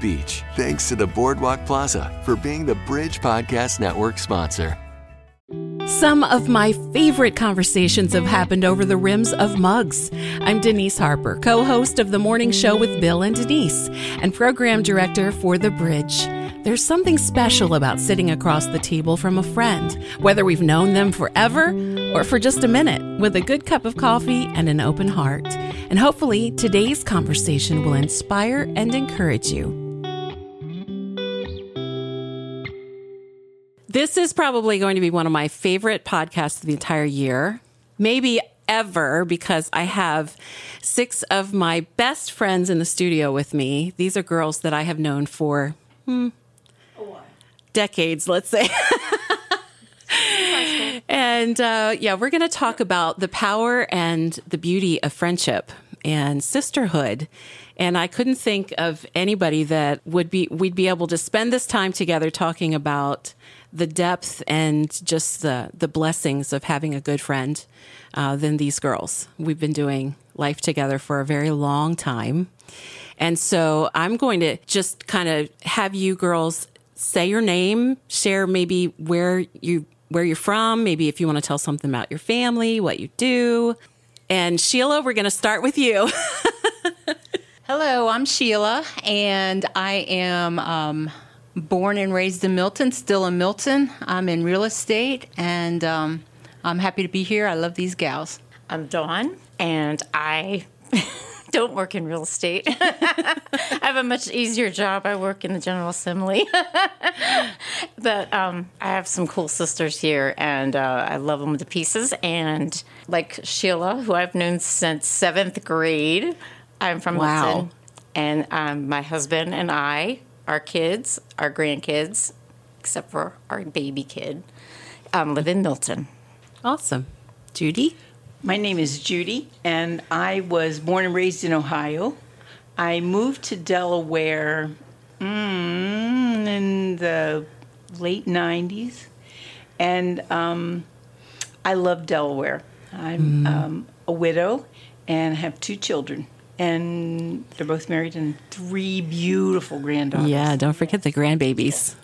Beach. Thanks to the Boardwalk Plaza for being the Bridge Podcast Network sponsor. Some of my favorite conversations have happened over the rims of mugs. I'm Denise Harper, co host of The Morning Show with Bill and Denise, and program director for The Bridge. There's something special about sitting across the table from a friend, whether we've known them forever or for just a minute, with a good cup of coffee and an open heart. And hopefully, today's conversation will inspire and encourage you. This is probably going to be one of my favorite podcasts of the entire year, maybe ever, because I have six of my best friends in the studio with me. These are girls that I have known for hmm, decades, let's say. and uh, yeah, we're going to talk about the power and the beauty of friendship and sisterhood. And I couldn't think of anybody that would be we'd be able to spend this time together talking about the depth and just the the blessings of having a good friend uh, than these girls. We've been doing life together for a very long time. And so I'm going to just kind of have you girls say your name, share maybe where you where you're from, maybe if you want to tell something about your family, what you do. And Sheila, we're going to start with you. Hello, I'm Sheila, and I am um, born and raised in Milton, still in Milton. I'm in real estate, and um, I'm happy to be here. I love these gals. I'm Dawn, and I don't work in real estate. I have a much easier job. I work in the General Assembly. but um, I have some cool sisters here, and uh, I love them to pieces. And like Sheila, who I've known since seventh grade, I'm from Wow. Milton. And um, my husband and I, our kids, our grandkids, except for our baby kid, um, live in Milton. awesome. Judy? My name is Judy, and I was born and raised in Ohio. I moved to Delaware mm, in the late 90s, and um, I love Delaware. I'm um, a widow and have two children, and they're both married and three beautiful granddaughters. Yeah, don't forget the grandbabies.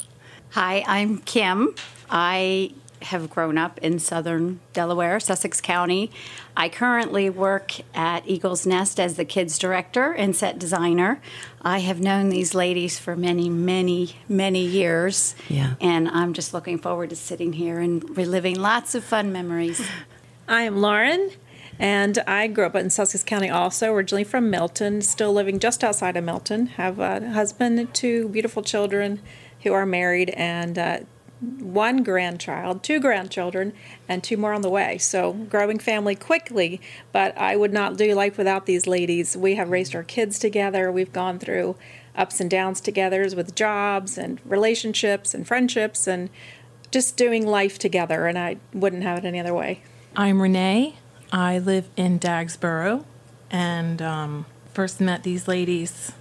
Hi, I'm Kim. I have grown up in southern Delaware, Sussex County. I currently work at Eagles Nest as the kids director and set designer. I have known these ladies for many, many, many years. Yeah. And I'm just looking forward to sitting here and reliving lots of fun memories. I am Lauren, and I grew up in Sussex County also, originally from Milton, still living just outside of Milton. Have a husband two beautiful children who are married, and uh, one grandchild, two grandchildren, and two more on the way. So, growing family quickly, but I would not do life without these ladies. We have raised our kids together, we've gone through ups and downs together with jobs and relationships and friendships and just doing life together, and I wouldn't have it any other way. I'm Renee. I live in Dagsboro and um, first met these ladies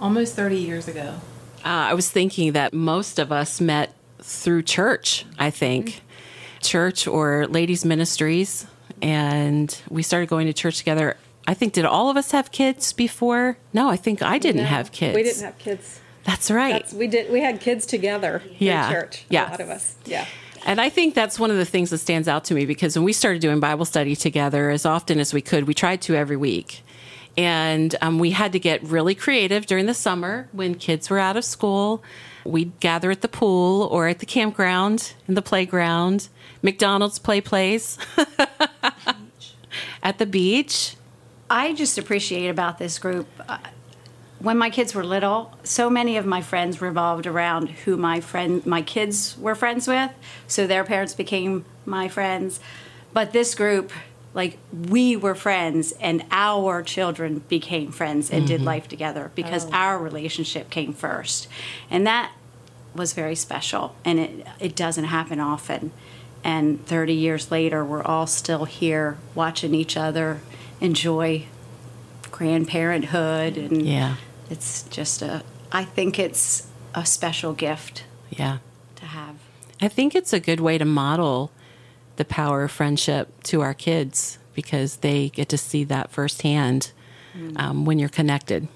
almost 30 years ago. Uh, I was thinking that most of us met through church, I think, church or ladies' ministries. And we started going to church together. I think, did all of us have kids before? No, I think I didn't have kids. We didn't have kids. That's right. That's, we did. We had kids together Yeah. in church. Yeah. a lot of us. Yeah. And I think that's one of the things that stands out to me because when we started doing Bible study together as often as we could, we tried to every week. And um, we had to get really creative during the summer when kids were out of school. We'd gather at the pool or at the campground, in the playground, McDonald's play place, at the beach. I just appreciate about this group. Uh, when my kids were little, so many of my friends revolved around who my friend, my kids were friends with. So their parents became my friends. But this group like we were friends and our children became friends and did mm-hmm. life together because oh. our relationship came first. And that was very special and it it doesn't happen often. And 30 years later we're all still here watching each other enjoy grandparenthood and Yeah. it's just a I think it's a special gift Yeah. to have. I think it's a good way to model the power of friendship to our kids because they get to see that firsthand um, when you're connected.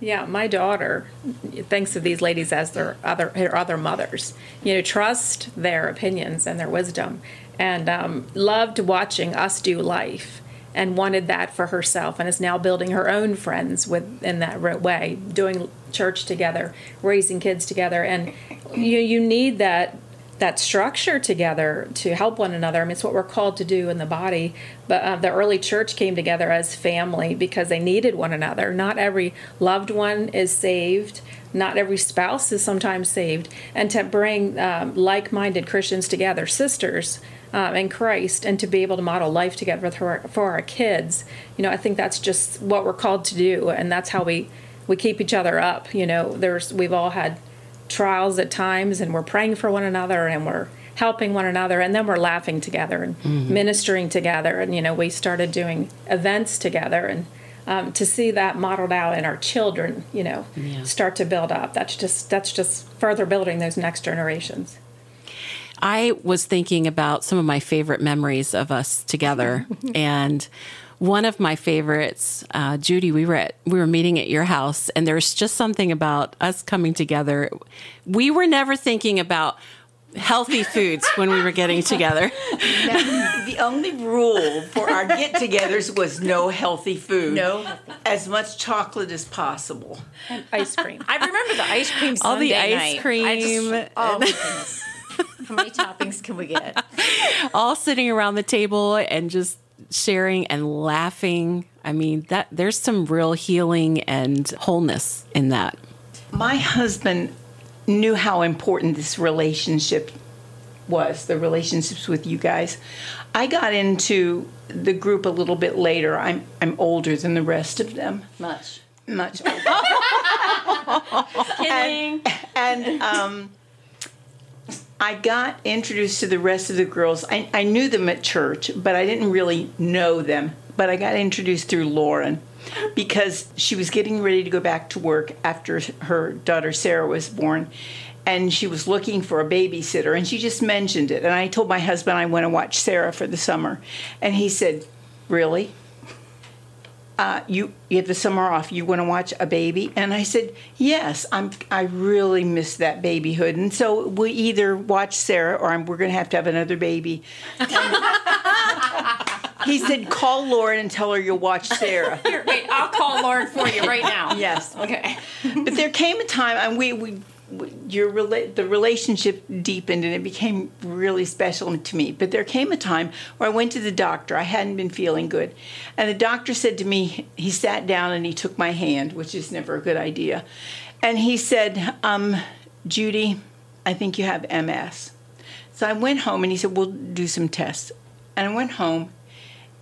Yeah, my daughter thinks of these ladies as their other her other mothers. You know, trust their opinions and their wisdom, and um, loved watching us do life, and wanted that for herself, and is now building her own friends with in that way, doing church together, raising kids together, and you you need that that structure together to help one another. I mean, it's what we're called to do in the body. But uh, the early church came together as family because they needed one another. Not every loved one is saved. Not every spouse is sometimes saved. And to bring um, like-minded Christians together, sisters um, in Christ, and to be able to model life together for our, for our kids, you know, I think that's just what we're called to do, and that's how we we keep each other up. You know, there's we've all had trials at times and we're praying for one another and we're helping one another and then we're laughing together and ministering together and you know we started doing events together and um, to see that modeled out in our children you know Yeah. start to build up. That's just that's just further building those next generations. I was thinking about some of my favorite memories of us together, and one of my favorites, uh, Judy. We were at we were meeting at your house, and there's just something about us coming together. We were never thinking about healthy foods when we were getting together. the only rule for our get-togethers was no healthy food. No. as much chocolate as possible. And ice cream I remember the ice cream All the ice night. cream I just, oh my goodness. How many toppings can we get? all sitting around the table and just sharing and laughing. I mean, that there's some real healing and wholeness in that. My husband knew how important this relationship was, the relationships with you guys. I got into the group a little bit later. I'm I'm older than the rest of them. Much. Much older. Kidding. and um, I got introduced to the rest of the girls. I, I knew them at church, but I didn't really know them. But I got introduced through Lauren because she was getting ready to go back to work after her daughter Sarah was born. And she was looking for a babysitter, and she just mentioned it. And I told my husband I want to watch Sarah for the summer. And he said, Really? Uh, you you have the summer off. You want to watch a baby?" And I said, "Yes, I'm. I really miss that babyhood." And so we either watch Sarah or I'm, we're going to have to have another baby. he said, "Call Lauren and tell her you'll watch Sarah." Here, wait, I'll call Lauren for you right now. Yes. Okay. but there came a time, and we, we, we your rela- the relationship deepened, and it became really special to me. But there came a time where I went to the doctor. I hadn't been feeling good, and the doctor said to me, he sat down and he took my hand, which is never a good idea, and he said, um, "Judy, I think you have MS." So I went home, and he said, "We'll do some tests," and I went home,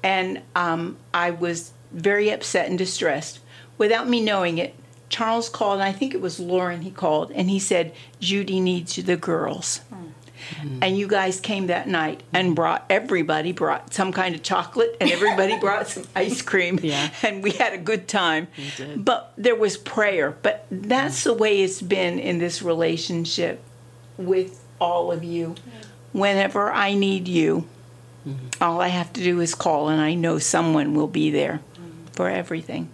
and um, I was very upset and distressed. Without me knowing it, Charles called, and I think it was Lauren he called, and he said, Judy needs the girls. Mm-hmm. And you guys came that night and brought everybody brought some kind of chocolate and everybody brought some ice cream Yeah. and we had a good time. But there was prayer. But that's the way it's been in this relationship with all of you. Whenever I need you, mm-hmm. all I have to do is call and I know someone will be there mm-hmm. for everything.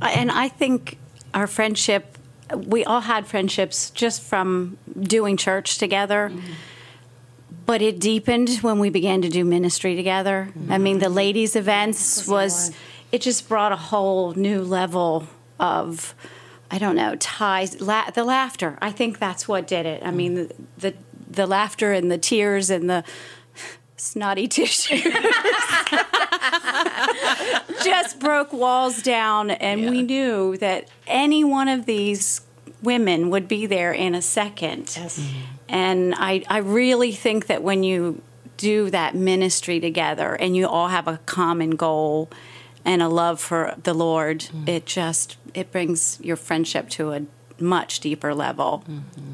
And I think our friendship, we all had friendships just from doing church together. But it deepened when we began to do ministry together. I mean, the ladies' events was, it just brought a whole new level of, I don't know, ties, la- the laughter. I think that's what did it. I mean, the, the, the laughter and the tears and the snotty tissues just broke walls down, and we knew that any one of these women would be there in a second. Yes. Mm-hmm. And I, I really think that when you do that ministry together and you all have a common goal and a love for the Lord, mm-hmm. it just it brings your friendship to a much deeper level. Mm-hmm.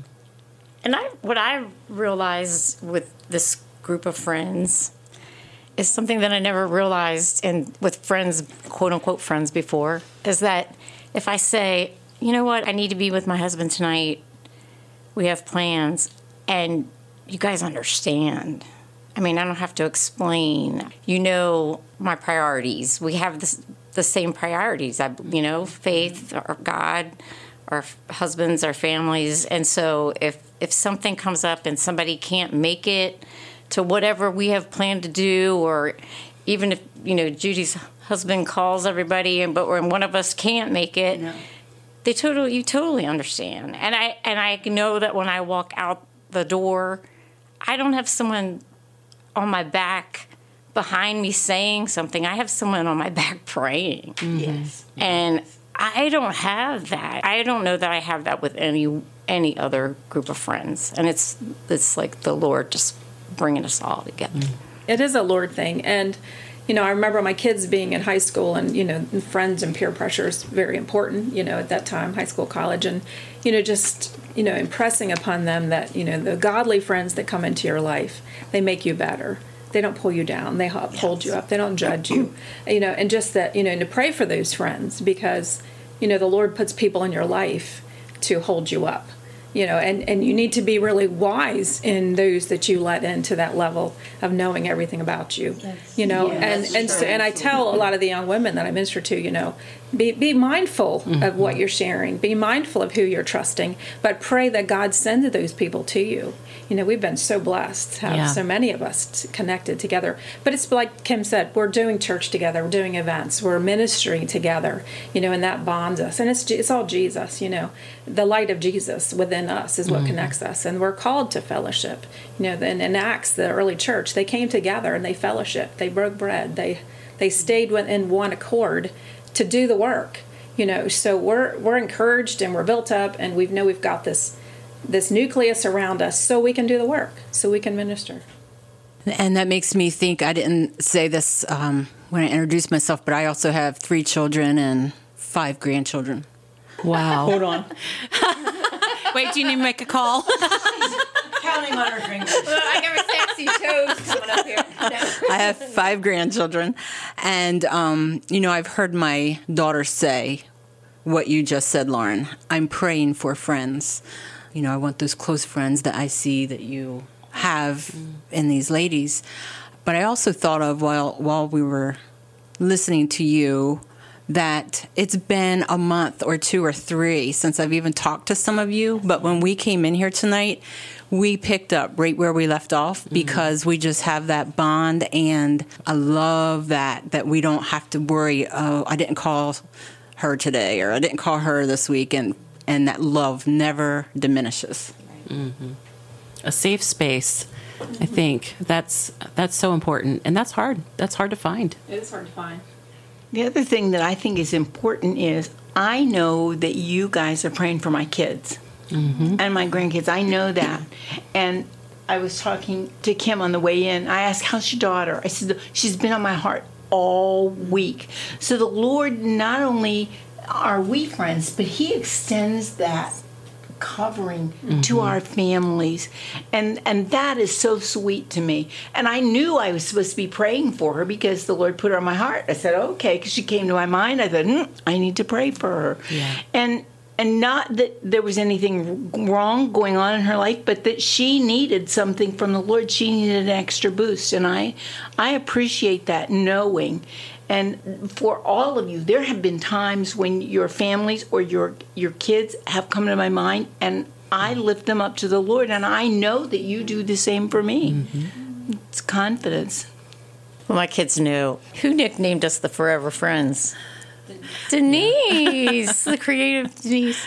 And I, what I realized with this group of friends is something that I never realized in with friends, quote unquote friends before, is that if I say, you know what, I need to be with my husband tonight, we have plans, and you guys understand. I mean, I don't have to explain. You know my priorities. We have this, the same priorities. I, you know, faith, or God, our husbands, our families, and so if if something comes up and somebody can't make it to whatever we have planned to do, or even if you know Judy's husband calls everybody, and but when one of us can't make it, they totally you totally understand. And I and I know that when I walk out the door, I don't have someone on my back behind me saying something. I have someone on my back praying. Mm-hmm. Yes. And I don't have that. I don't know that I have that with any any other group of friends. And it's it's like the Lord just bringing us all together. It is a Lord thing. And, you know, I remember my kids being in high school and, you know, friends and peer pressure is very important, you know, at that time, high school, college. And, you know, just, you know, impressing upon them that, you know, the godly friends that come into your life, they make you better. They don't pull you down. They uphold you up. They don't judge you. You know, and just that, you know, and to pray for those friends because, you know, the Lord puts people in your life to hold you up you know and and you need to be really wise in those that you let into that level of knowing everything about you you know and and so, and I tell a lot of the young women that I minister to you know be be mindful of mm-hmm. what you're sharing. Be mindful of who you're trusting but pray that God sends those people to you. You know we've been so blessed to have Yeah. so many of us t- connected together. But it's like Kim said we're doing church together we're doing events we're ministering together you know and that bonds us. And it's it's all Jesus you know. The light of Jesus within us is what mm-hmm. connects us and we're called to fellowship. You know then in Acts the early church they came together and they fellowship they broke bread. They they stayed in one accord to do the work you know so we're we're encouraged and we're built up and we know we've got this this nucleus around us so we can do the work so we can minister And that makes me think I didn't say this um, when I introduced myself, but I also have three children and five grandchildren. Wow. Hold on. Wait, do you need to make a call? Counting on her fingers. I got my toes coming up here. I have five grandchildren, and um, you know I've heard my daughter say what you just said, Lauren. I'm praying for friends. You know, I want those close friends that I see that you have in these ladies. But I also thought of while while we were listening to you that it's been a month or two or three since I've even talked to some of you. But when we came in here tonight, we picked up right where we left off mm-hmm. because we just have that bond. And I love that, that we don't have to worry, oh, I didn't call her today or I didn't call her this week. And, and that love never diminishes. Mm-hmm. a safe space. I mm-hmm. think that's that's so important, and that's hard. That's hard to find. it is hard to find The other thing that I think is important is I know that you guys are praying for my kids mm-hmm. and my grandkids. I know that. And I was talking to Kim on the way in. I asked, How's your daughter? I said, She's been on my heart all week. So the Lord, not only are we friends, but He extends that covering to our families. And and that is so sweet to me. And i knew i was supposed to be praying for her because the lord put her on my heart. I said okay because she came to my mind. I thought mm, i need to pray for her. Yeah. and and not that there was anything wrong going on in her life but that she needed something from the lord. She needed an extra boost. And i i appreciate that knowing and for all of you there have been times when your families or your your kids have come to my mind and i lift them up to the lord and i know that you do the same for me it's confidence Well, my kids knew. Who nicknamed us the Forever Friends? Denise, the creative Denise.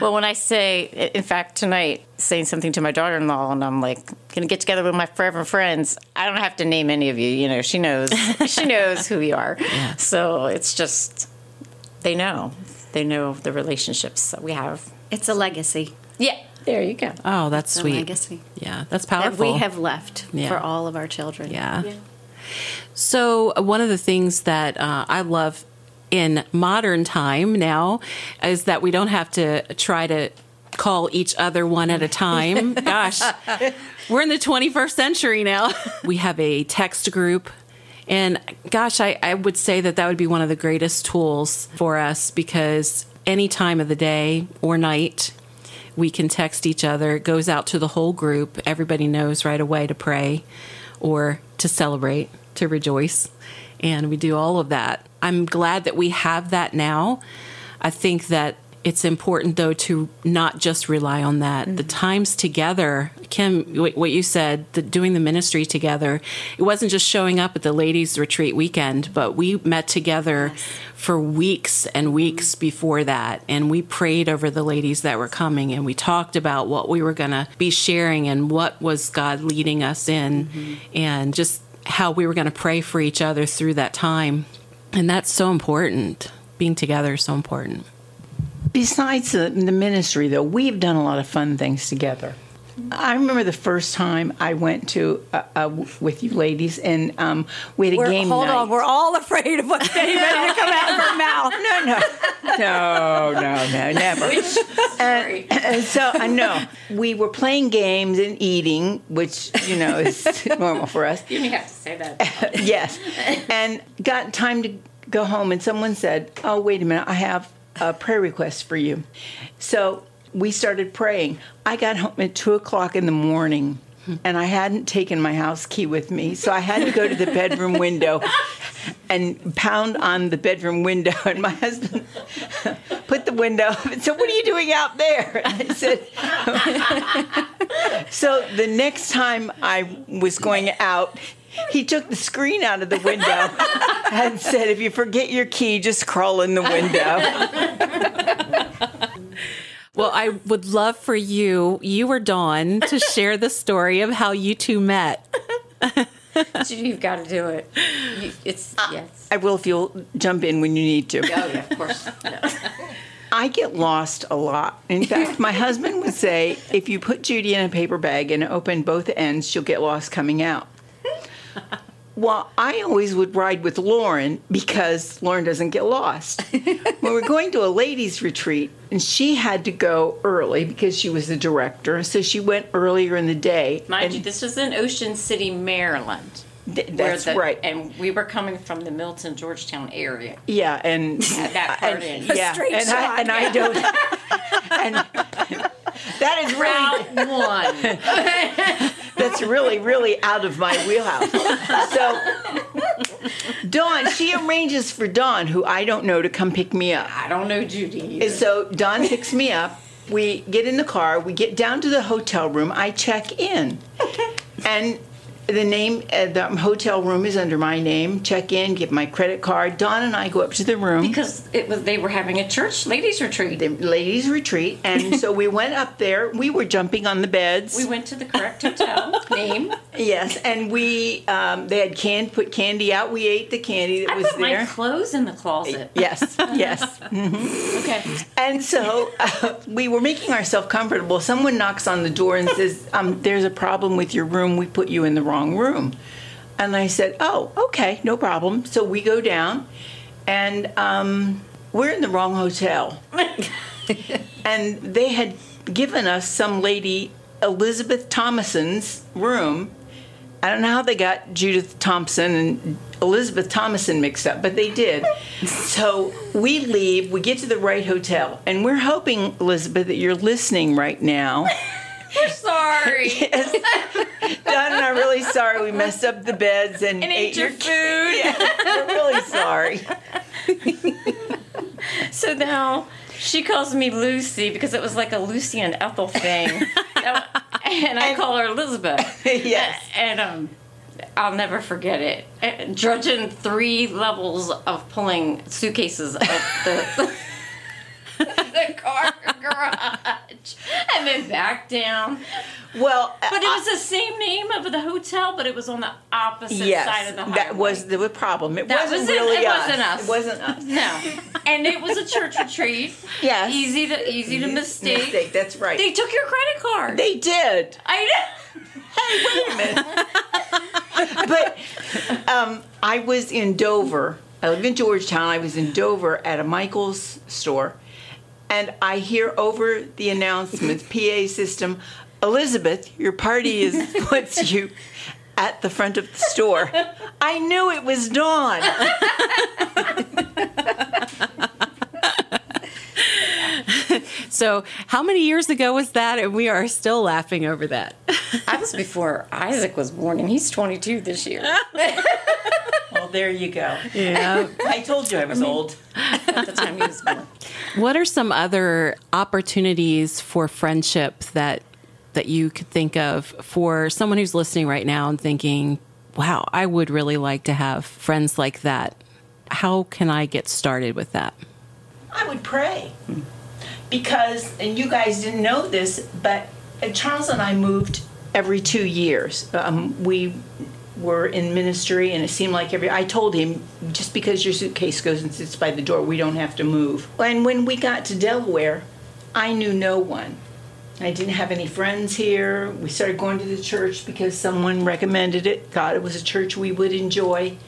Well, when I say, in fact, tonight, saying something to my daughter in law, and I'm like, gonna get together with my forever friends, I don't have to name any of you. You know, she knows. she knows who we are. So it's just, they know. They know the relationships that we have. It's a legacy. Yeah. There you go. Oh, that's The sweet. legacy Yeah, that's that powerful. we have left Yeah. for all of our children. Yeah. So, uh, one of the things that uh, I love in modern time now is that we don't have to try to call each other one at a time. Gosh, we're in the 21st century now. we have a text group. And gosh, I, I would say that that would be one of the greatest tools for us because any time of the day or night, we can text each other. It goes out to the whole group. Everybody knows right away to pray or to celebrate, to rejoice. And we do all of that. I'm glad that we have that now. I think that it's important, though, to not just rely on that. The mm-hmm. times together, Kim, what you said, the, doing the ministry together, it wasn't just showing up at the ladies' retreat weekend, but we met together for weeks and weeks mm-hmm. before that. And we prayed over the ladies that were coming and we talked about what we were going to be sharing and what was God leading us in mm-hmm. and just how we were going to pray for each other through that time. And that's so important. Being together is so important. Besides the, the ministry, though, we've done a lot of fun things together. I remember the first time I went to uh, uh, with you ladies, and um, we had a We're, game hold night. on, we're all afraid of what's getting ready to come out of our mouth. no, no, no, no, no, never. and, and so I know we were playing games and eating, which you know is normal for us. You didn't have to say that. yes, and got time to go home, and someone said, "Oh, wait a minute, I have a prayer request for you." So we started praying. I got home at two o'clock in the morning. And I hadn't taken my house key with me, so I had to go to the bedroom window and pound on the bedroom window. And my husband put the window up and said, What are you doing out there? And I said, So the next time I was going out, he took the screen out of the window and said, If you forget your key, just crawl in the window. Well, I would love for you, you or Dawn, to share the story of how you two met. You've got to do it. You, it's Ah. yes. I will if you'll jump in when you need to. Oh yeah, of course. I get lost a lot. In fact, my husband would say, if you put Judy in a paper bag and open both ends, she'll get lost coming out. Well, I always would ride with Lauren because Lauren doesn't get lost. when we're going to a ladies' retreat, and she had to go early because she was the director, so she went earlier in the day. Mind and you, this was in Ocean City, Maryland. th- that's the- right. And we were coming from the Milton, Georgetown area. Yeah, and that part and, in. yeah, straight and I, shot. and I don't. and that is really one. that's really really out of my wheelhouse. So Dawn, she arranges for Dawn, who I don't know, to come pick me up. I don't know Judy. Either. so Dawn picks me up. We get in the car. We get down to the hotel room. I check in, and the name, uh, the hotel room is under my name. Check in, give my credit card. Dawn and I go up to the room. Because it was they were having a church ladies retreat. the ladies' retreat, and so we went up there. We were jumping on the beds. we went to the correct hotel name. yes, and we um, they had can put candy out. We ate the candy that I was put my clothes in the closet. Yes, yes. Okay. And so uh, we were making ourselves comfortable. Someone knocks on the door and says, um, "There's a problem with your room. We put you in the wrong room." And I said, "Oh, okay, no problem." So we go down, and um, we're in the wrong hotel. and they had given us some lady Elizabeth Thomason's room. I don't know how they got Judith Thompson and Elizabeth Thomason mixed up, but they did. so we leave, we get to the right hotel, and we're hoping, Elizabeth, that you're listening right now. We're sorry. Yes. Dawn and I'm really sorry we messed up the beds and, And ate your food. food. We're really sorry. So now she calls me Lucy because it was like a Lucy and Ethel thing. and I call her Elizabeth. yes. And um, I'll never forget it. And Drudging three levels of pulling suitcases up the, the car garage. And then back down. Well, But it was the same name of the hotel, but it was on the opposite yes, side of the highway. that was the problem. It That wasn't was it. really It us. wasn't us. It wasn't us. no, and it was a church retreat. Yes. easy to easy to mistake. Mistake. That's right. They took your credit card. They did. I know. Hey, wait a minute. but um, I was in Dover. I live in Georgetown. I was in Dover at a Michaels store, and I hear over the announcements, PA system, Elizabeth, your party is what's you at the front of the store. I knew it was Dawn. So, how many years ago was that? And we are still laughing over that. I was before Isaac was born, and he's 22 this year. Well, there you go. Yeah. I told you I was old. At the time he was born. what are some other opportunities for friendship that that you could think of for someone who's listening right now and thinking, "Wow, I would really like to have friends like that." How can I get started with that? I would pray. Hmm. Because, and you guys didn't know this, but uh, Charles and I moved every two years. Um, we were in ministry, and it seemed like every. I told him, just because your suitcase goes and sits by the door, we don't have to move. And when we got to Delaware, I knew no one. I didn't have any friends here. We started going to the church because someone recommended it, thought it was a church we would enjoy.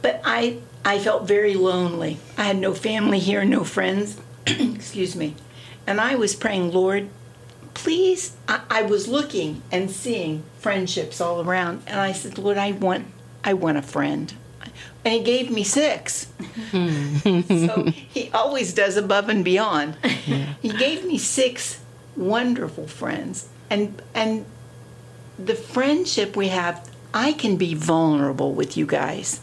But I, I felt very lonely. I had no family here, no friends. Excuse me. And I was praying, Lord, please. I, I was looking and seeing friendships all around, and I said, Lord, I want, I want a friend. And He gave me six. Hmm. so He always does above and beyond. He gave me six wonderful friends, and and the friendship we have, I can be vulnerable with you guys.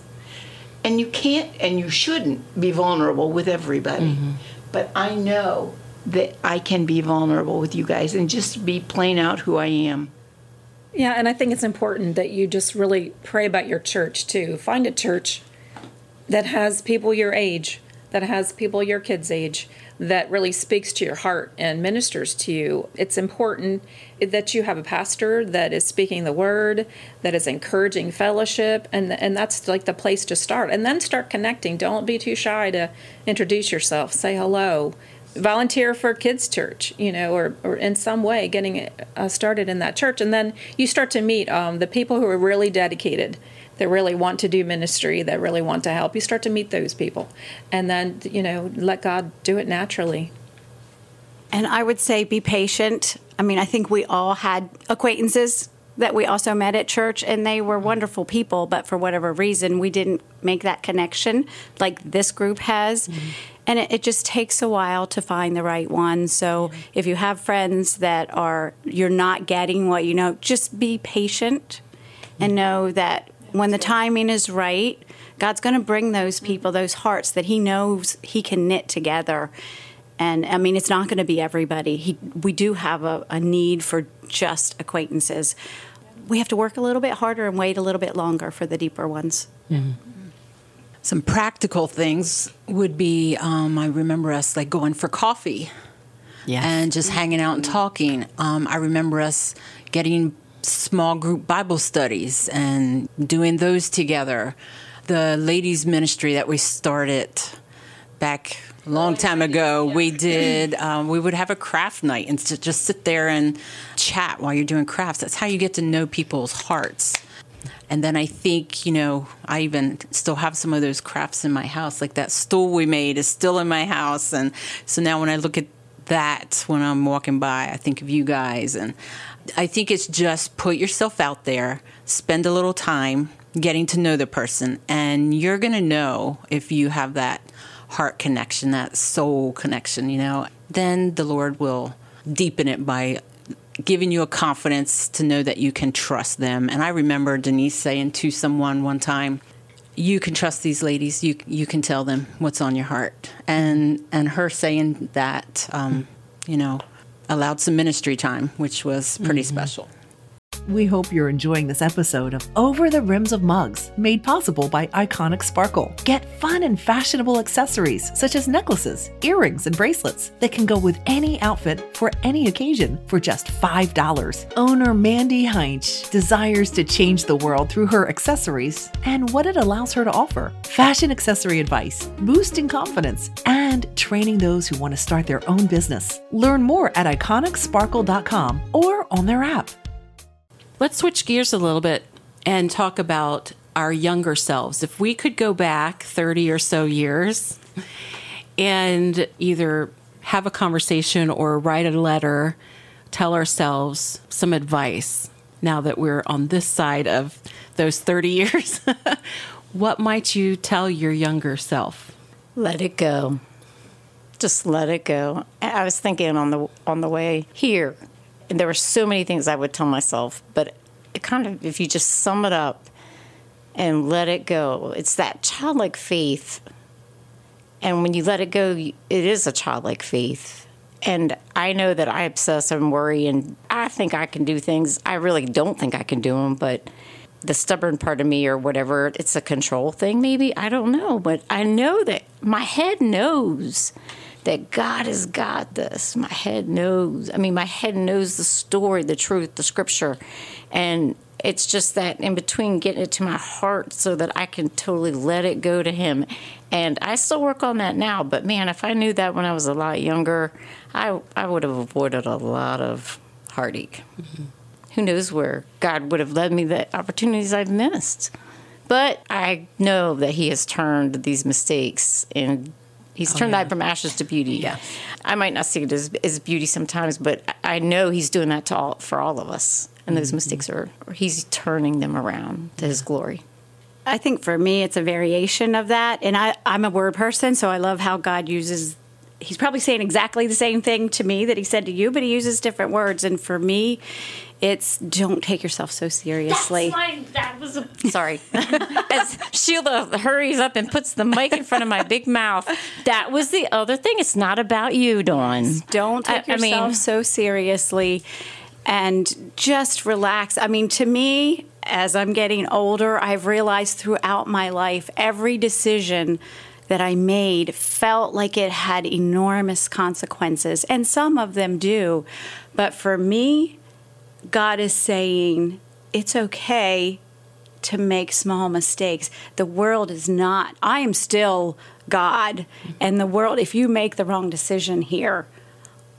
And you can't and you shouldn't be vulnerable with everybody. Mm-hmm. But I know that I can be vulnerable with you guys and just be plain out who I am. Yeah, and I think it's important that you just really pray about your church too. Find a church that has people your age, that has people your kids' age, that really speaks to your heart and ministers to you. It's important that you have a pastor that is speaking the word, that is encouraging fellowship, and and that's like the place to start. And then start connecting. Don't be too shy to introduce yourself. Say hello. Volunteer for kids' church, you know, or, or in some way getting uh, started in that church. And then you start to meet um, the people who are really dedicated that really want to do ministry, that really want to help. You start to meet those people. And then, you know, let God do it naturally. And I would say be patient. I mean, I think we all had acquaintances that we also met at church, and they were wonderful people, but for whatever reason, we didn't make that connection like this group has. Mm-hmm. And it, it just takes a while to find the right one. So if you have friends that are, you're not getting what you know, just be patient and mm-hmm. know that when the timing is right, God's going to bring those people, those hearts that He knows He can knit together. And I mean, it's not going to be everybody. He, we do have a, a need for just acquaintances. We have to work a little bit harder and wait a little bit longer for the deeper ones. Some practical things would be um, I remember us like going for coffee Yes. and just hanging out and talking. Um, I remember us getting small group Bible studies and doing those together. The ladies' ministry that we started back a long time ago, we did, um, we would have a craft night and to just sit there and chat while you're doing crafts. That's how you get to know people's hearts. And then I think, you know, I even still have some of those crafts in my house. Like that stool we made is still in my house. And so now when I look at that when I'm walking by, I think of you guys. And I think it's just put yourself out there, spend a little time getting to know the person, and you're going to know if you have that heart connection, that soul connection, you know. Then the Lord will deepen it by giving you a confidence to know that you can trust them. And I remember Denise saying to someone one time, "You can trust these ladies. You you can tell them what's on your heart." And and her saying that, um, you know, allowed some ministry time, which was pretty mm-hmm. special. We hope you're enjoying this episode of Over the Rims of Mugs, made possible by Iconic Sparkle. Get fun and fashionable accessories such as necklaces, earrings, and bracelets that can go with any outfit for any occasion for just $5. Owner Mandy Heinch desires to change the world through her accessories and what it allows her to offer fashion accessory advice, boosting confidence, and training those who want to start their own business. Learn more at iconicsparkle.com or on their app. Let's switch gears a little bit and talk about our younger selves. If we could go back 30 or so years and either have a conversation or write a letter, tell ourselves some advice now that we're on this side of those 30 years, what might you tell your younger self? Let it go. Just let it go. I was thinking on the on the way here, and there were so many things I would tell myself, but it kind of if you just sum it up and let it go, it's that childlike faith. And when you let it go, it is a childlike faith. And I know that I obsess and worry, and I think I can do things. I really don't think I can do them, but the stubborn part of me or whatever, it's a control thing, maybe. I don't know. But I know that my head knows that God has got this. My head knows. I mean, my head knows the story, the truth, the scripture. And it's just that in between getting it to my heart so that I can totally let it go to Him. And I still work on that now. But man, if I knew that when I was a lot younger, I, I would have avoided a lot of heartache. Mm-hmm who knows where God would have led me the opportunities I've missed. But I know that He has turned these mistakes and He's oh, turned yeah. that from ashes to beauty. Yeah. I might not see it as, as beauty sometimes, but I know He's doing that to all, for all of us. And those mm-hmm. mistakes are, He's turning them around to His glory. I think for me, it's a variation of that. And I, I'm a word person, so I love how God uses he's probably saying exactly the same thing to me that he said to you, but he uses different words. And for me, it's don't take yourself so seriously. My, that was a, sorry. As Sheila hurries up and puts the mic in front of my big mouth, that was the other thing. It's not about you, Dawn. Yes, don't take I, yourself I mean, so seriously and just relax. I mean, to me, as I'm getting older, I've realized throughout my life, every decision that I made felt like it had enormous consequences, and some of them do. But for me, God is saying it's okay to make small mistakes. The world is not, I am still God, and the world, if you make the wrong decision here,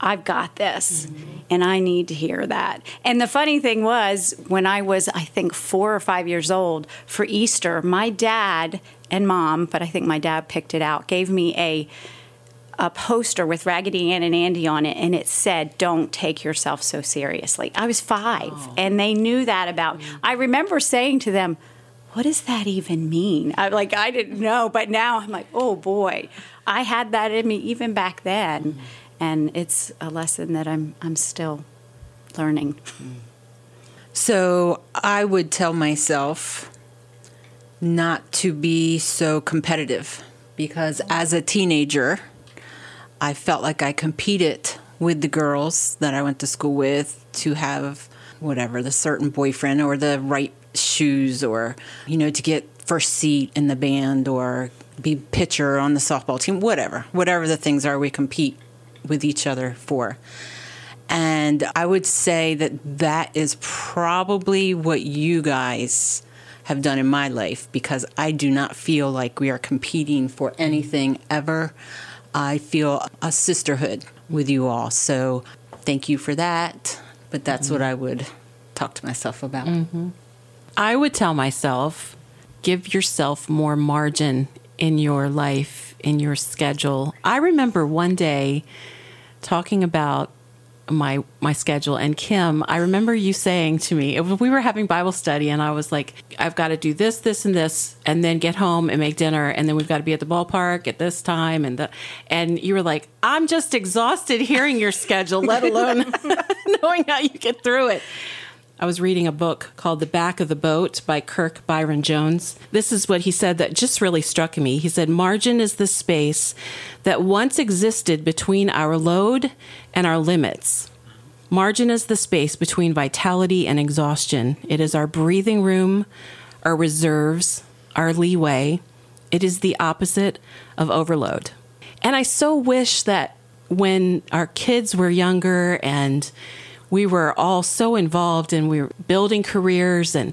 I've got this. Mm-hmm. And I need to hear that. And the funny thing was, when I was, I think, four or five years old for Easter, my dad and mom, but I think my dad picked it out, gave me a a poster with Raggedy Ann and Andy on it, and it said, "Don't take yourself so seriously." I was five, oh. and they knew that about. Mm-hmm. I remember saying to them, "What does that even mean?" I like I didn't know, but now I'm like, "Oh boy, I had that in me even back then." Mm-hmm and it's a lesson that I'm I'm still learning. So I would tell myself not to be so competitive because as a teenager, I felt like I competed with the girls that I went to school with to have whatever the certain boyfriend or the right shoes or you know to get first seat in the band or be pitcher on the softball team whatever whatever the things are we compete with each other for. And I would say that that is probably what you guys have done in my life because I do not feel like we are competing for anything ever. I feel a sisterhood with you all. So thank you for that. But that's mm-hmm. what I would talk to myself about. Mm-hmm. I would tell myself give yourself more margin in your life, in your schedule. I remember one day talking about my my schedule and Kim, I remember you saying to me, we were having Bible study and I was like, I've got to do this, this and this and then get home and make dinner and then we've got to be at the ballpark at this time and the and you were like, I'm just exhausted hearing your schedule, let alone knowing how you get through it. I was reading a book called The Back of the Boat by Kirk Byron Jones. This is what he said that just really struck me. He said, Margin is the space that once existed between our load and our limits. Margin is the space between vitality and exhaustion. It is our breathing room, our reserves, our leeway. It is the opposite of overload. And I so wish that when our kids were younger and we were all so involved and we were building careers and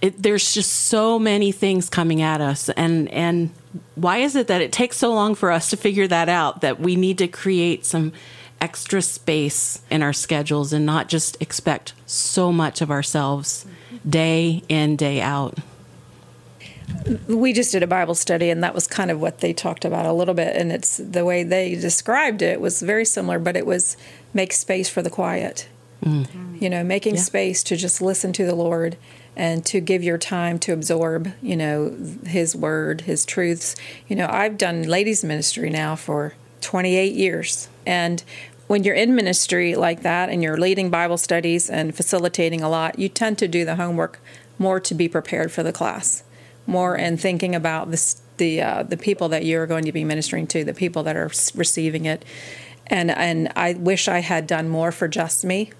it, there's just so many things coming at us and and why is it that it takes so long for us to figure that out that we need to create some extra space in our schedules and not just expect so much of ourselves day in day out we just did a Bible study, and that was kind of what they talked about a little bit. And it's the way they described it was very similar, but it was make space for the quiet. Mm. You know, making yeah. space to just listen to the Lord and to give your time to absorb, you know, His Word, His truths. You know, I've done ladies' ministry now for 28 years. And when you're in ministry like that and you're leading Bible studies and facilitating a lot, you tend to do the homework more to be prepared for the class more in thinking about this, the uh, the people that you're going to be ministering to, the people that are receiving it, and and I wish I had done more for just me.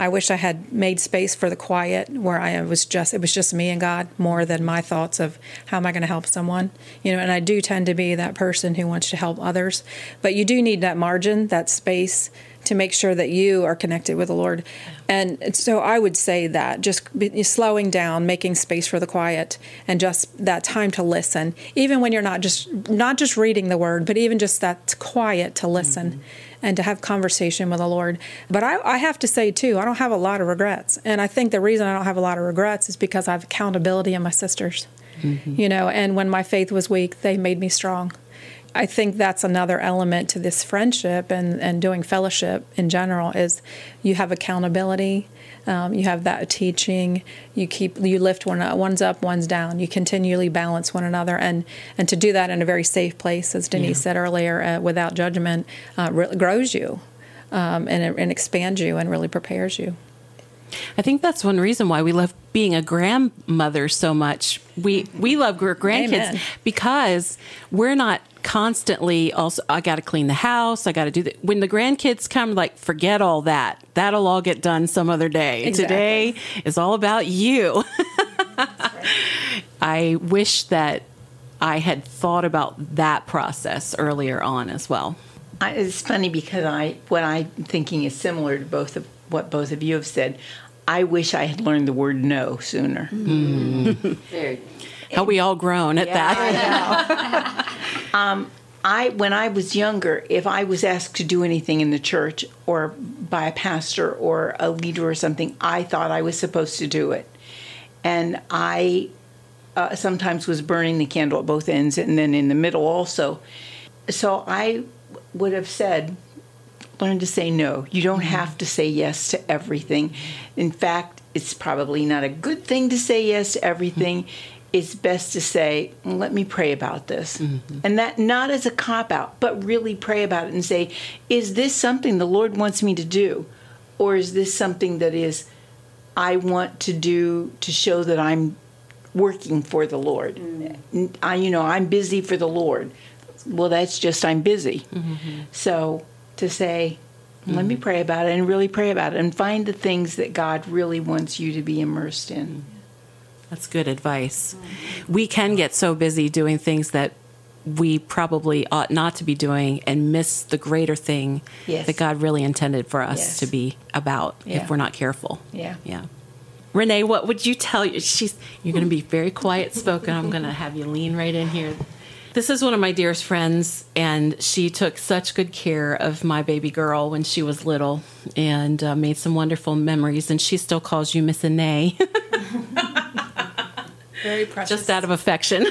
I wish I had made space for the quiet where I was just it was just me and God more than my thoughts of how am I going to help someone. You know, and I do tend to be that person who wants to help others, but you do need that margin, that space to make sure that you are connected with the Lord. And so I would say that just slowing down, making space for the quiet, and just that time to listen, even when you're not just not just reading the Word, but even just that quiet to listen. Mm-hmm. And to have conversation with the Lord. But I, I have to say, too, I don't have a lot of regrets. And I think the reason I don't have a lot of regrets is because I have accountability in my sisters. Mm-hmm. You know, and when my faith was weak, they made me strong. I think that's another element to this friendship and, and doing fellowship in general is you have accountability, um, you have that teaching, you keep you lift one one's up, one's down, you continually balance one another, and and to do that in a very safe place, as Denise yeah. said earlier, uh, without judgment, uh, re- grows you um, and and expands you and really prepares you. I think that's one reason why we love being a grandmother so much. We we love grandkids Amen. because we're not constantly also I got to clean the house, I got to do that. When the grandkids come like forget all that. That'll all get done some other day. Exactly. Today is all about you. right. I wish that I had thought about that process earlier on as well. I, it's funny because I what I'm thinking is similar to both of what both of you have said. I wish I had learned the word no sooner. Mm. How we all grown at yeah, that. um, I when I was younger, if I was asked to do anything in the church or by a pastor or a leader or something, I thought I was supposed to do it, and I uh, sometimes was burning the candle at both ends and then in the middle also. So I would have said, learn to say no. You don't mm-hmm. have to say yes to everything. In fact, it's probably not a good thing to say yes to everything. Mm-hmm. It's best to say, let me pray about this. Mm-hmm. And that not as a cop out, but really pray about it and say, is this something the Lord wants me to do? Or is this something that is I want to do to show that I'm working for the Lord? Mm-hmm. I, you know, I'm busy for the Lord. Well, that's just I'm busy. Mm-hmm. So to say, let me pray about it and really pray about it and find the things that God really wants you to be immersed in. That's good advice. We can get so busy doing things that we probably ought not to be doing and miss the greater thing yes. that God really intended for us yes. to be about yeah. if we're not careful. Yeah. Yeah. Renee, what would you tell you? She's you're going to be very quiet spoken. I'm going to have you lean right in here. This is one of my dearest friends, and she took such good care of my baby girl when she was little and uh, made some wonderful memories. And she still calls you Miss Ine. Very precious. Just out of affection.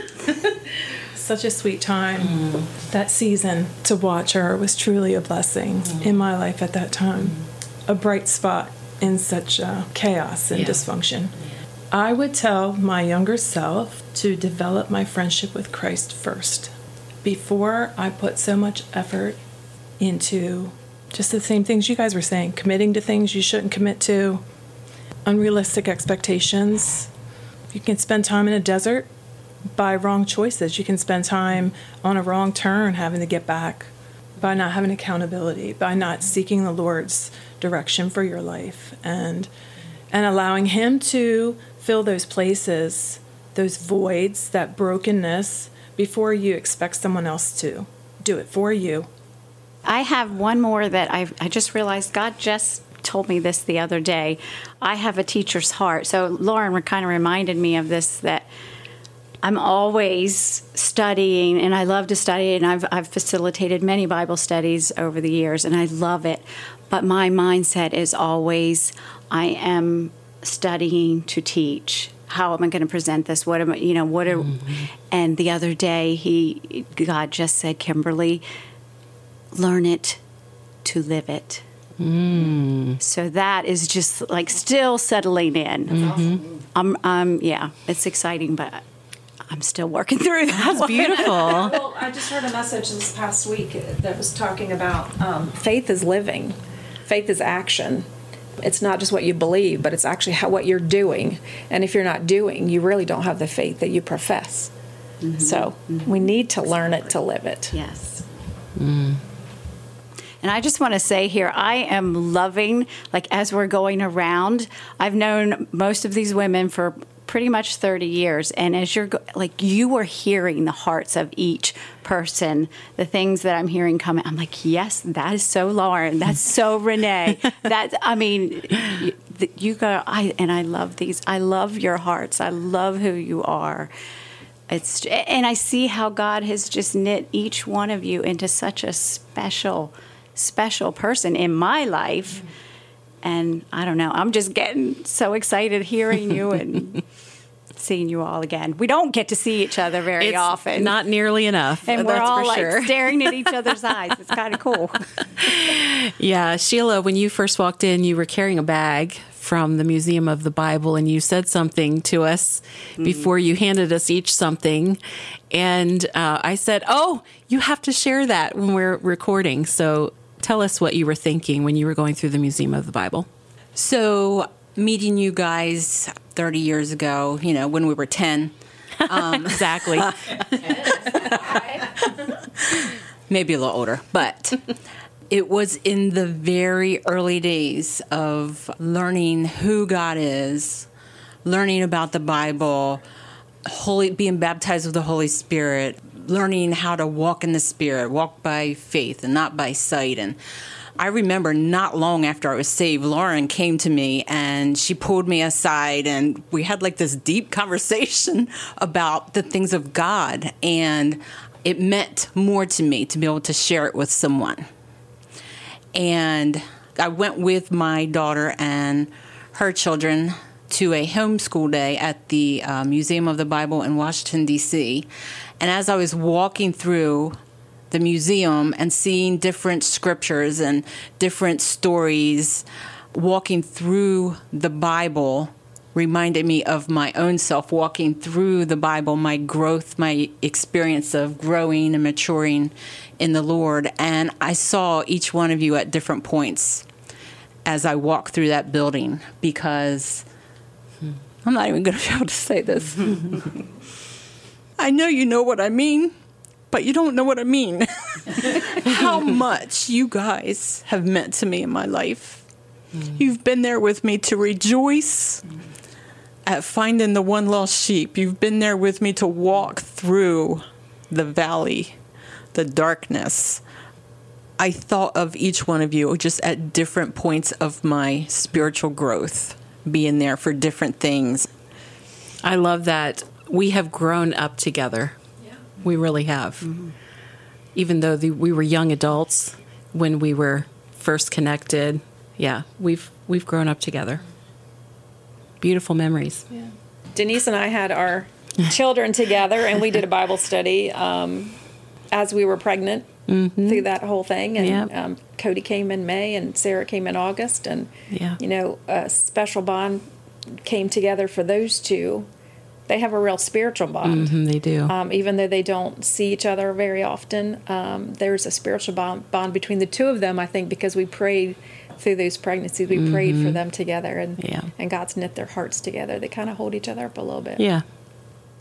Such a sweet time. Mm. That season to watch her was truly a blessing mm. in my life at that time. Mm. A bright spot in such uh, chaos and yeah. dysfunction. I would tell my younger self to develop my friendship with Christ first before I put so much effort into just the same things you guys were saying committing to things you shouldn't commit to, unrealistic expectations. You can spend time in a desert by wrong choices. You can spend time on a wrong turn having to get back. by not having accountability, by not seeking the Lord's direction for your life and and allowing him to fill those places, those voids, that brokenness before you expect someone else to do it for you. I have one more that I I just realized God just told me this the other day. I have a teacher's heart. So Lauren kind of reminded me of this that I'm always studying and I love to study and I've I've facilitated many Bible studies over the years and I love it. But my mindset is always I am studying to teach. How am I going to present this? What am I, you know, what are, mm-hmm. and the other day he, God just said, Kimberly, learn it to live it. Mm. So that is just like still settling in. Mm-hmm. I'm, um, yeah, it's exciting, but I'm still working through that. That's beautiful. well, I just heard a message this past week that was talking about um, faith is living, faith is action it's not just what you believe, but it's actually how, what you're doing. And if you're not doing, you really don't have the faith that you profess. Mm-hmm. So mm-hmm. we need to learn it to live it. Yes. Mm. And I just want to say here, I am loving, like, as we're going around, I've known most of these women for pretty much 30 years. And as you're like you are hearing the hearts of each person the things that i'm hearing coming i'm like yes that is so lauren. That's so renee. That i mean you, you go i and i love these i love your hearts. I love who you are. It's and i see how god has just knit each one of you into such a special special person in my life and I don't know, I'm just getting so excited hearing you and seeing you all again. We don't get to see each other very it's often. Not nearly enough. And we're all like sure. staring at each other's eyes. It's kind of cool. yeah, Sheila, when you first walked in, you were carrying a bag from the Museum of the Bible and you said something to us mm. before you handed us each something. And uh, I said, Oh, you have to share that when we're recording. So tell us what you were thinking when you were going through the Museum of the Bible. So, meeting you guys 30 years ago, you know, when we were 10. Um, exactly. maybe a little older, but it was in the very early days of learning who God is, learning about the Bible, holy being baptized with the Holy Spirit, learning how to walk in the Spirit, walk by faith and not by sight. And I remember not long after I was saved, Lauren came to me and she pulled me aside and we had like this deep conversation about the things of God. And it meant more to me to be able to share it with someone. And I went with my daughter and her children to a homeschool day at the uh, Museum of the Bible in Washington, D.C. And as I was walking through the museum and seeing different scriptures and different stories, walking through the Bible reminded me of my own self walking through the Bible, my growth, my experience of growing and maturing in the Lord. And I saw each one of you at different points as I walked through that building because hmm, I'm not even going to be able to say this. I know you know what I mean, but you don't know what I mean. How much you guys have meant to me in my life. Mm. You've been there with me to rejoice mm. at finding the one lost sheep. You've been there with me to walk through the valley, the darkness. I thought of each one of you just at different points of my spiritual growth, being there for different things. I love that we have grown up together. Yeah. We really have. Mm-hmm. Even though the, we were young adults when we were first connected, yeah, we've we've grown up together. Beautiful memories. Yeah. Denise and I had our children together, and we did a Bible study um, as we were pregnant mm-hmm. through that whole thing. And yep. um, Cody came in May, and Sarah came in August, and yeah. you know, a special bond came together for those two they have a real spiritual bond. Mm-hmm, they do. Um, even though they don't see each other very often, um, there's a spiritual bond, bond between the two of them, I think, because we prayed through those pregnancies. We mm-hmm. prayed for them together, and, yeah. and God's knit their hearts together. They kind of hold each other up a little bit. Yeah.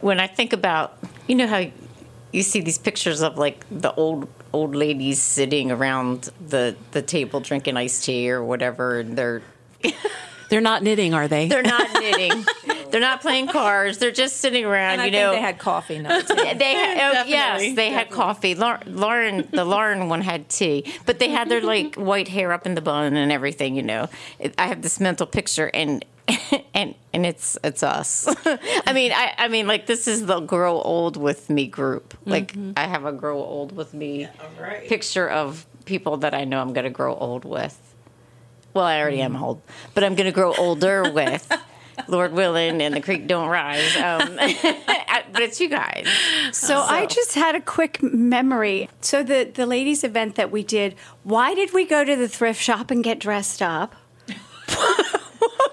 When I think about, you know how you see these pictures of like the old old ladies sitting around the the table drinking iced tea or whatever, and they're They're not knitting, are they? they're not knitting, they're not playing cards, they're just sitting around. And I you think know, they had coffee, not tea. Oh, they had, oh, yes, Definitely, they had coffee. Lauren, the Lauren one had tea, but they had their like white hair up in the bun and everything. You know, I have this mental picture, and and and it's it's us. I mean, I I mean, like this is the grow old with me group. Like mm-hmm. I have a grow old with me picture of people that I know I'm going to grow old with. Well, I already am old, but I'm going to grow older with. Lord willing, and the creek don't rise. Um, but it's you guys. So I just had a quick memory. So the the ladies event that we did, why did we go to the thrift shop and get dressed up?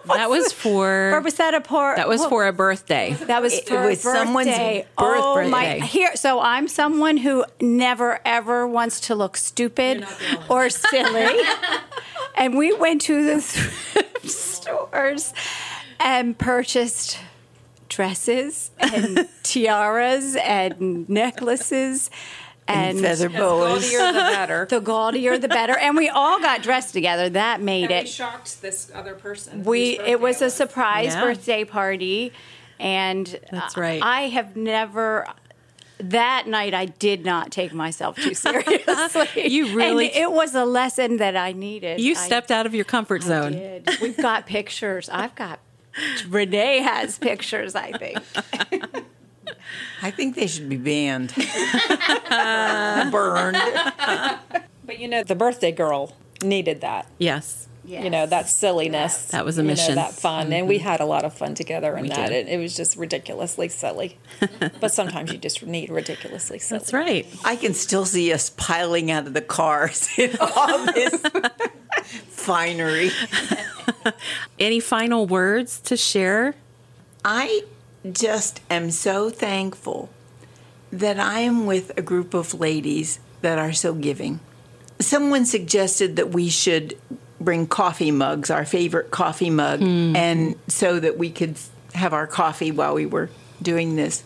that was for Or was that a part? that was what- for a birthday. That was It for a was someone's oh birthday. birth- oh my! Here, so I'm someone who never ever wants to look stupid or silly, and we went to the thrift stores and purchased dresses and tiaras and necklaces and, feather boas. The gaudier the better. the gaudier the better. And we all got dressed together. That made And we it. shocked this other person. We it was birthday a surprise Yeah. birthday party, and That's right. I have never. That night, I did not take myself too seriously. You really- And it was a lesson that I needed. You I stepped out of your comfort zone. did. We've got pictures. I've got. Renee has pictures. I think. I think they should be banned. Burned. But you know, the birthday girl needed that. Yes. You know, that silliness. That was a you know, mission. Mm-hmm. that fun. And we had a lot of fun together in We that. did. It, it was just ridiculously silly. but sometimes you just need ridiculously silly. That's right. I can still see us piling out of the cars in all this finery. Any final words to share? I just am so thankful that I am with a group of ladies that are so giving. Someone suggested that we should bring coffee mugs, our favorite coffee mug, hmm. and so that we could have our coffee while we were doing this.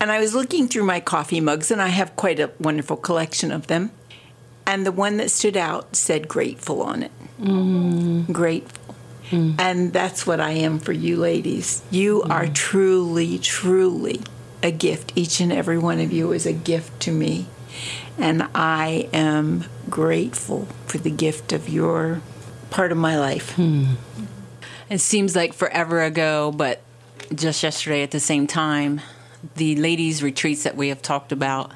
And I was looking through my coffee mugs, and I have quite a wonderful collection of them. And the one that stood out said grateful on it. Mm-hmm. Grateful. Mm. And that's what I am for you ladies. You mm. are truly, truly a gift. Each and every one of you is a gift to me. And I am grateful for the gift of your part of my life. Hmm. It seems like forever ago, but just yesterday at the same time, the ladies' retreats that we have talked about,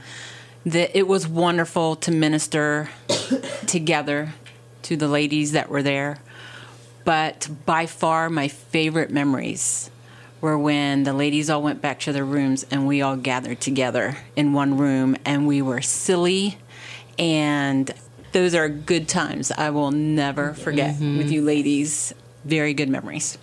that it was wonderful to minister together to the ladies that were there. But by far, my favorite memories were when the ladies all went back to their rooms and we all gathered together in one room and we were silly and those are good times I will never forget with you ladies. Very good memories.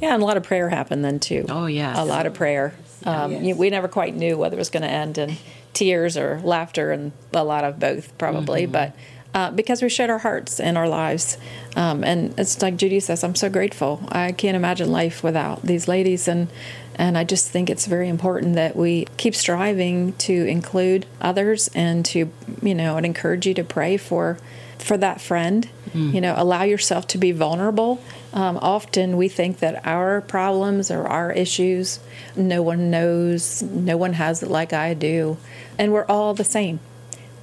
Yeah, and a lot of prayer happened then too. Oh, yeah. a lot of prayer. Um, you- we never quite knew whether it was going to end in tears or laughter, and a lot of both probably. But uh, because we shared our hearts and our lives, um, and it's like Judy says, I'm so grateful. I can't imagine life without these ladies, and and I just think it's very important that we keep striving to include others and to you know and encourage you to pray for for that friend. You know, allow yourself to be vulnerable. Um, often we think that our problems or our issues, no one knows, no one has it like I do, and we're all the same.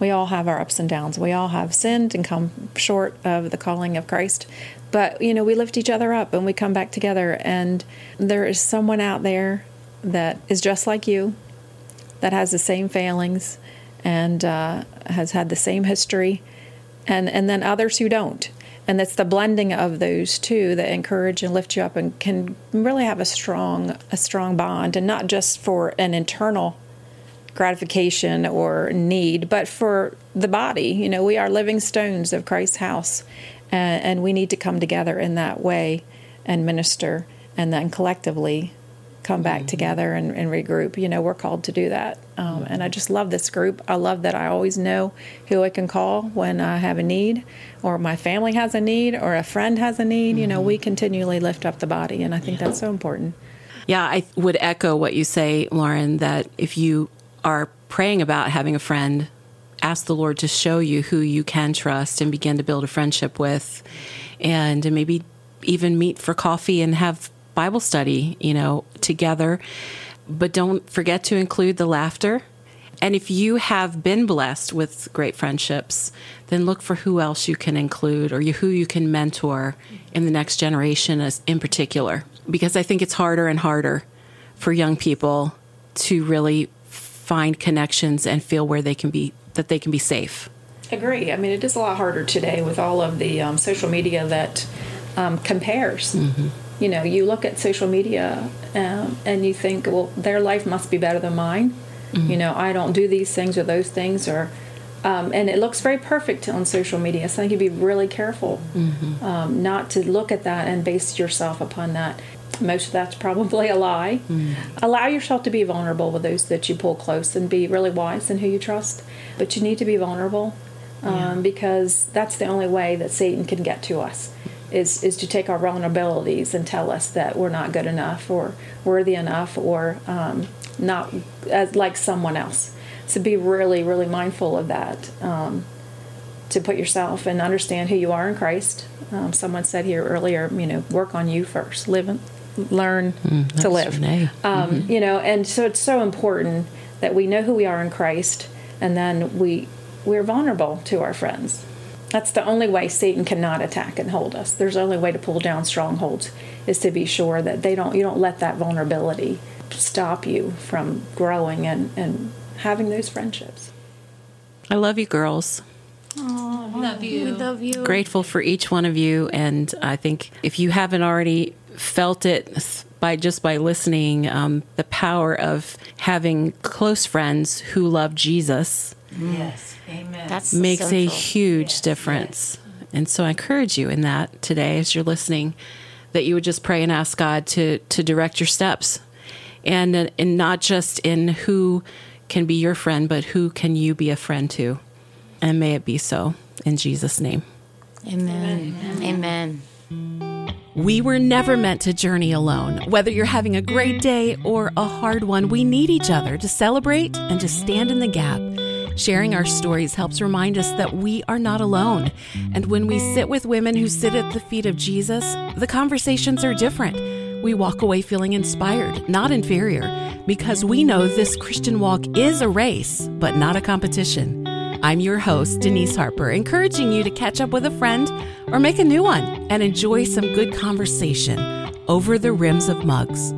We all have our ups and downs. We all have sinned and come short of the calling of Christ. But, you know, we lift each other up and we come back together. And there is someone out there that is just like you, that has the same failings and uh, has had the same history, and, and then others who don't. And it's the blending of those two that encourage and lift you up and can really have a strong a strong bond, and not just for an internal gratification or need, but for the body. You know, we are living stones of Christ's house, and, and we need to come together in that way and minister, and then collectively come back mm-hmm. together and, and regroup. You know, we're called to do that. Um, mm-hmm. and I just love this group. I love that I always know who I can call when I have a need, or my family has a need, or a friend has a need. You know, mm-hmm. we continually lift up the body, and I think that's so important. Yeah, I would echo what you say, Lauren, that if you are praying about having a friend ask the Lord to show you who you can trust and begin to build a friendship with, and maybe even meet for coffee and have Bible study, you know, together. But don't forget to include the laughter. And if you have been blessed with great friendships, then look for who else you can include or you, who you can mentor in the next generation as, in particular. Because I think it's harder and harder for young people to really find connections and feel where they can be that they can be safe. Agree. I mean, it is a lot harder today with all of the um, social media that um, compares. Mm-hmm. You know, you look at social media um, and you think, well, their life must be better than mine. Mm-hmm. You know, I don't do these things or those things, or um, and it looks very perfect on social media. So I think you be really careful mm-hmm. um, not to look at that and base yourself upon that. Most of that's probably a lie. Mm. Allow yourself to be vulnerable with those that you pull close and be really wise in who you trust. But you need to be vulnerable um, yeah. because that's the only way that Satan can get to us. Is, is to take our vulnerabilities and tell us that we're not good enough or worthy enough or um, not as like someone else. So be really, really mindful of that. Um, to put yourself and understand who you are in Christ. Um, someone said here earlier, you know, work on you first. Live, learn mm, to live. Um, mm-hmm. You know, and so it's so important that we know who we are in Christ, and then we we're vulnerable to our friends. That's the only way Satan cannot attack and hold us. There's the only way to pull down strongholds is to be sure that they don't you don't let that vulnerability stop you from growing and, and having those friendships. I love you girls. Oh, love you. We love you. Grateful for each one of you. And I think if you haven't already felt it by just by listening, um, the power of having close friends who love Jesus. Yes, amen. That makes a huge yes, difference. Yes. And so I encourage you in that today as you're listening that you would just pray and ask God to to direct your steps. And and not just in who can be your friend, but who can you be a friend to? And may it be so in Jesus name. Amen. Amen. Amen. We were never meant to journey alone. Whether you're having a great day or a hard one, we need each other to celebrate and to stand in the gap. Sharing our stories helps remind us that we are not alone. And when we sit with women who sit at the feet of Jesus, the conversations are different. We walk away feeling inspired, not inferior, because we know this Christian walk is a race, but not a competition. I'm your host, Denise Harper, encouraging you to catch up with a friend or make a new one and enjoy some good conversation over the rims of mugs.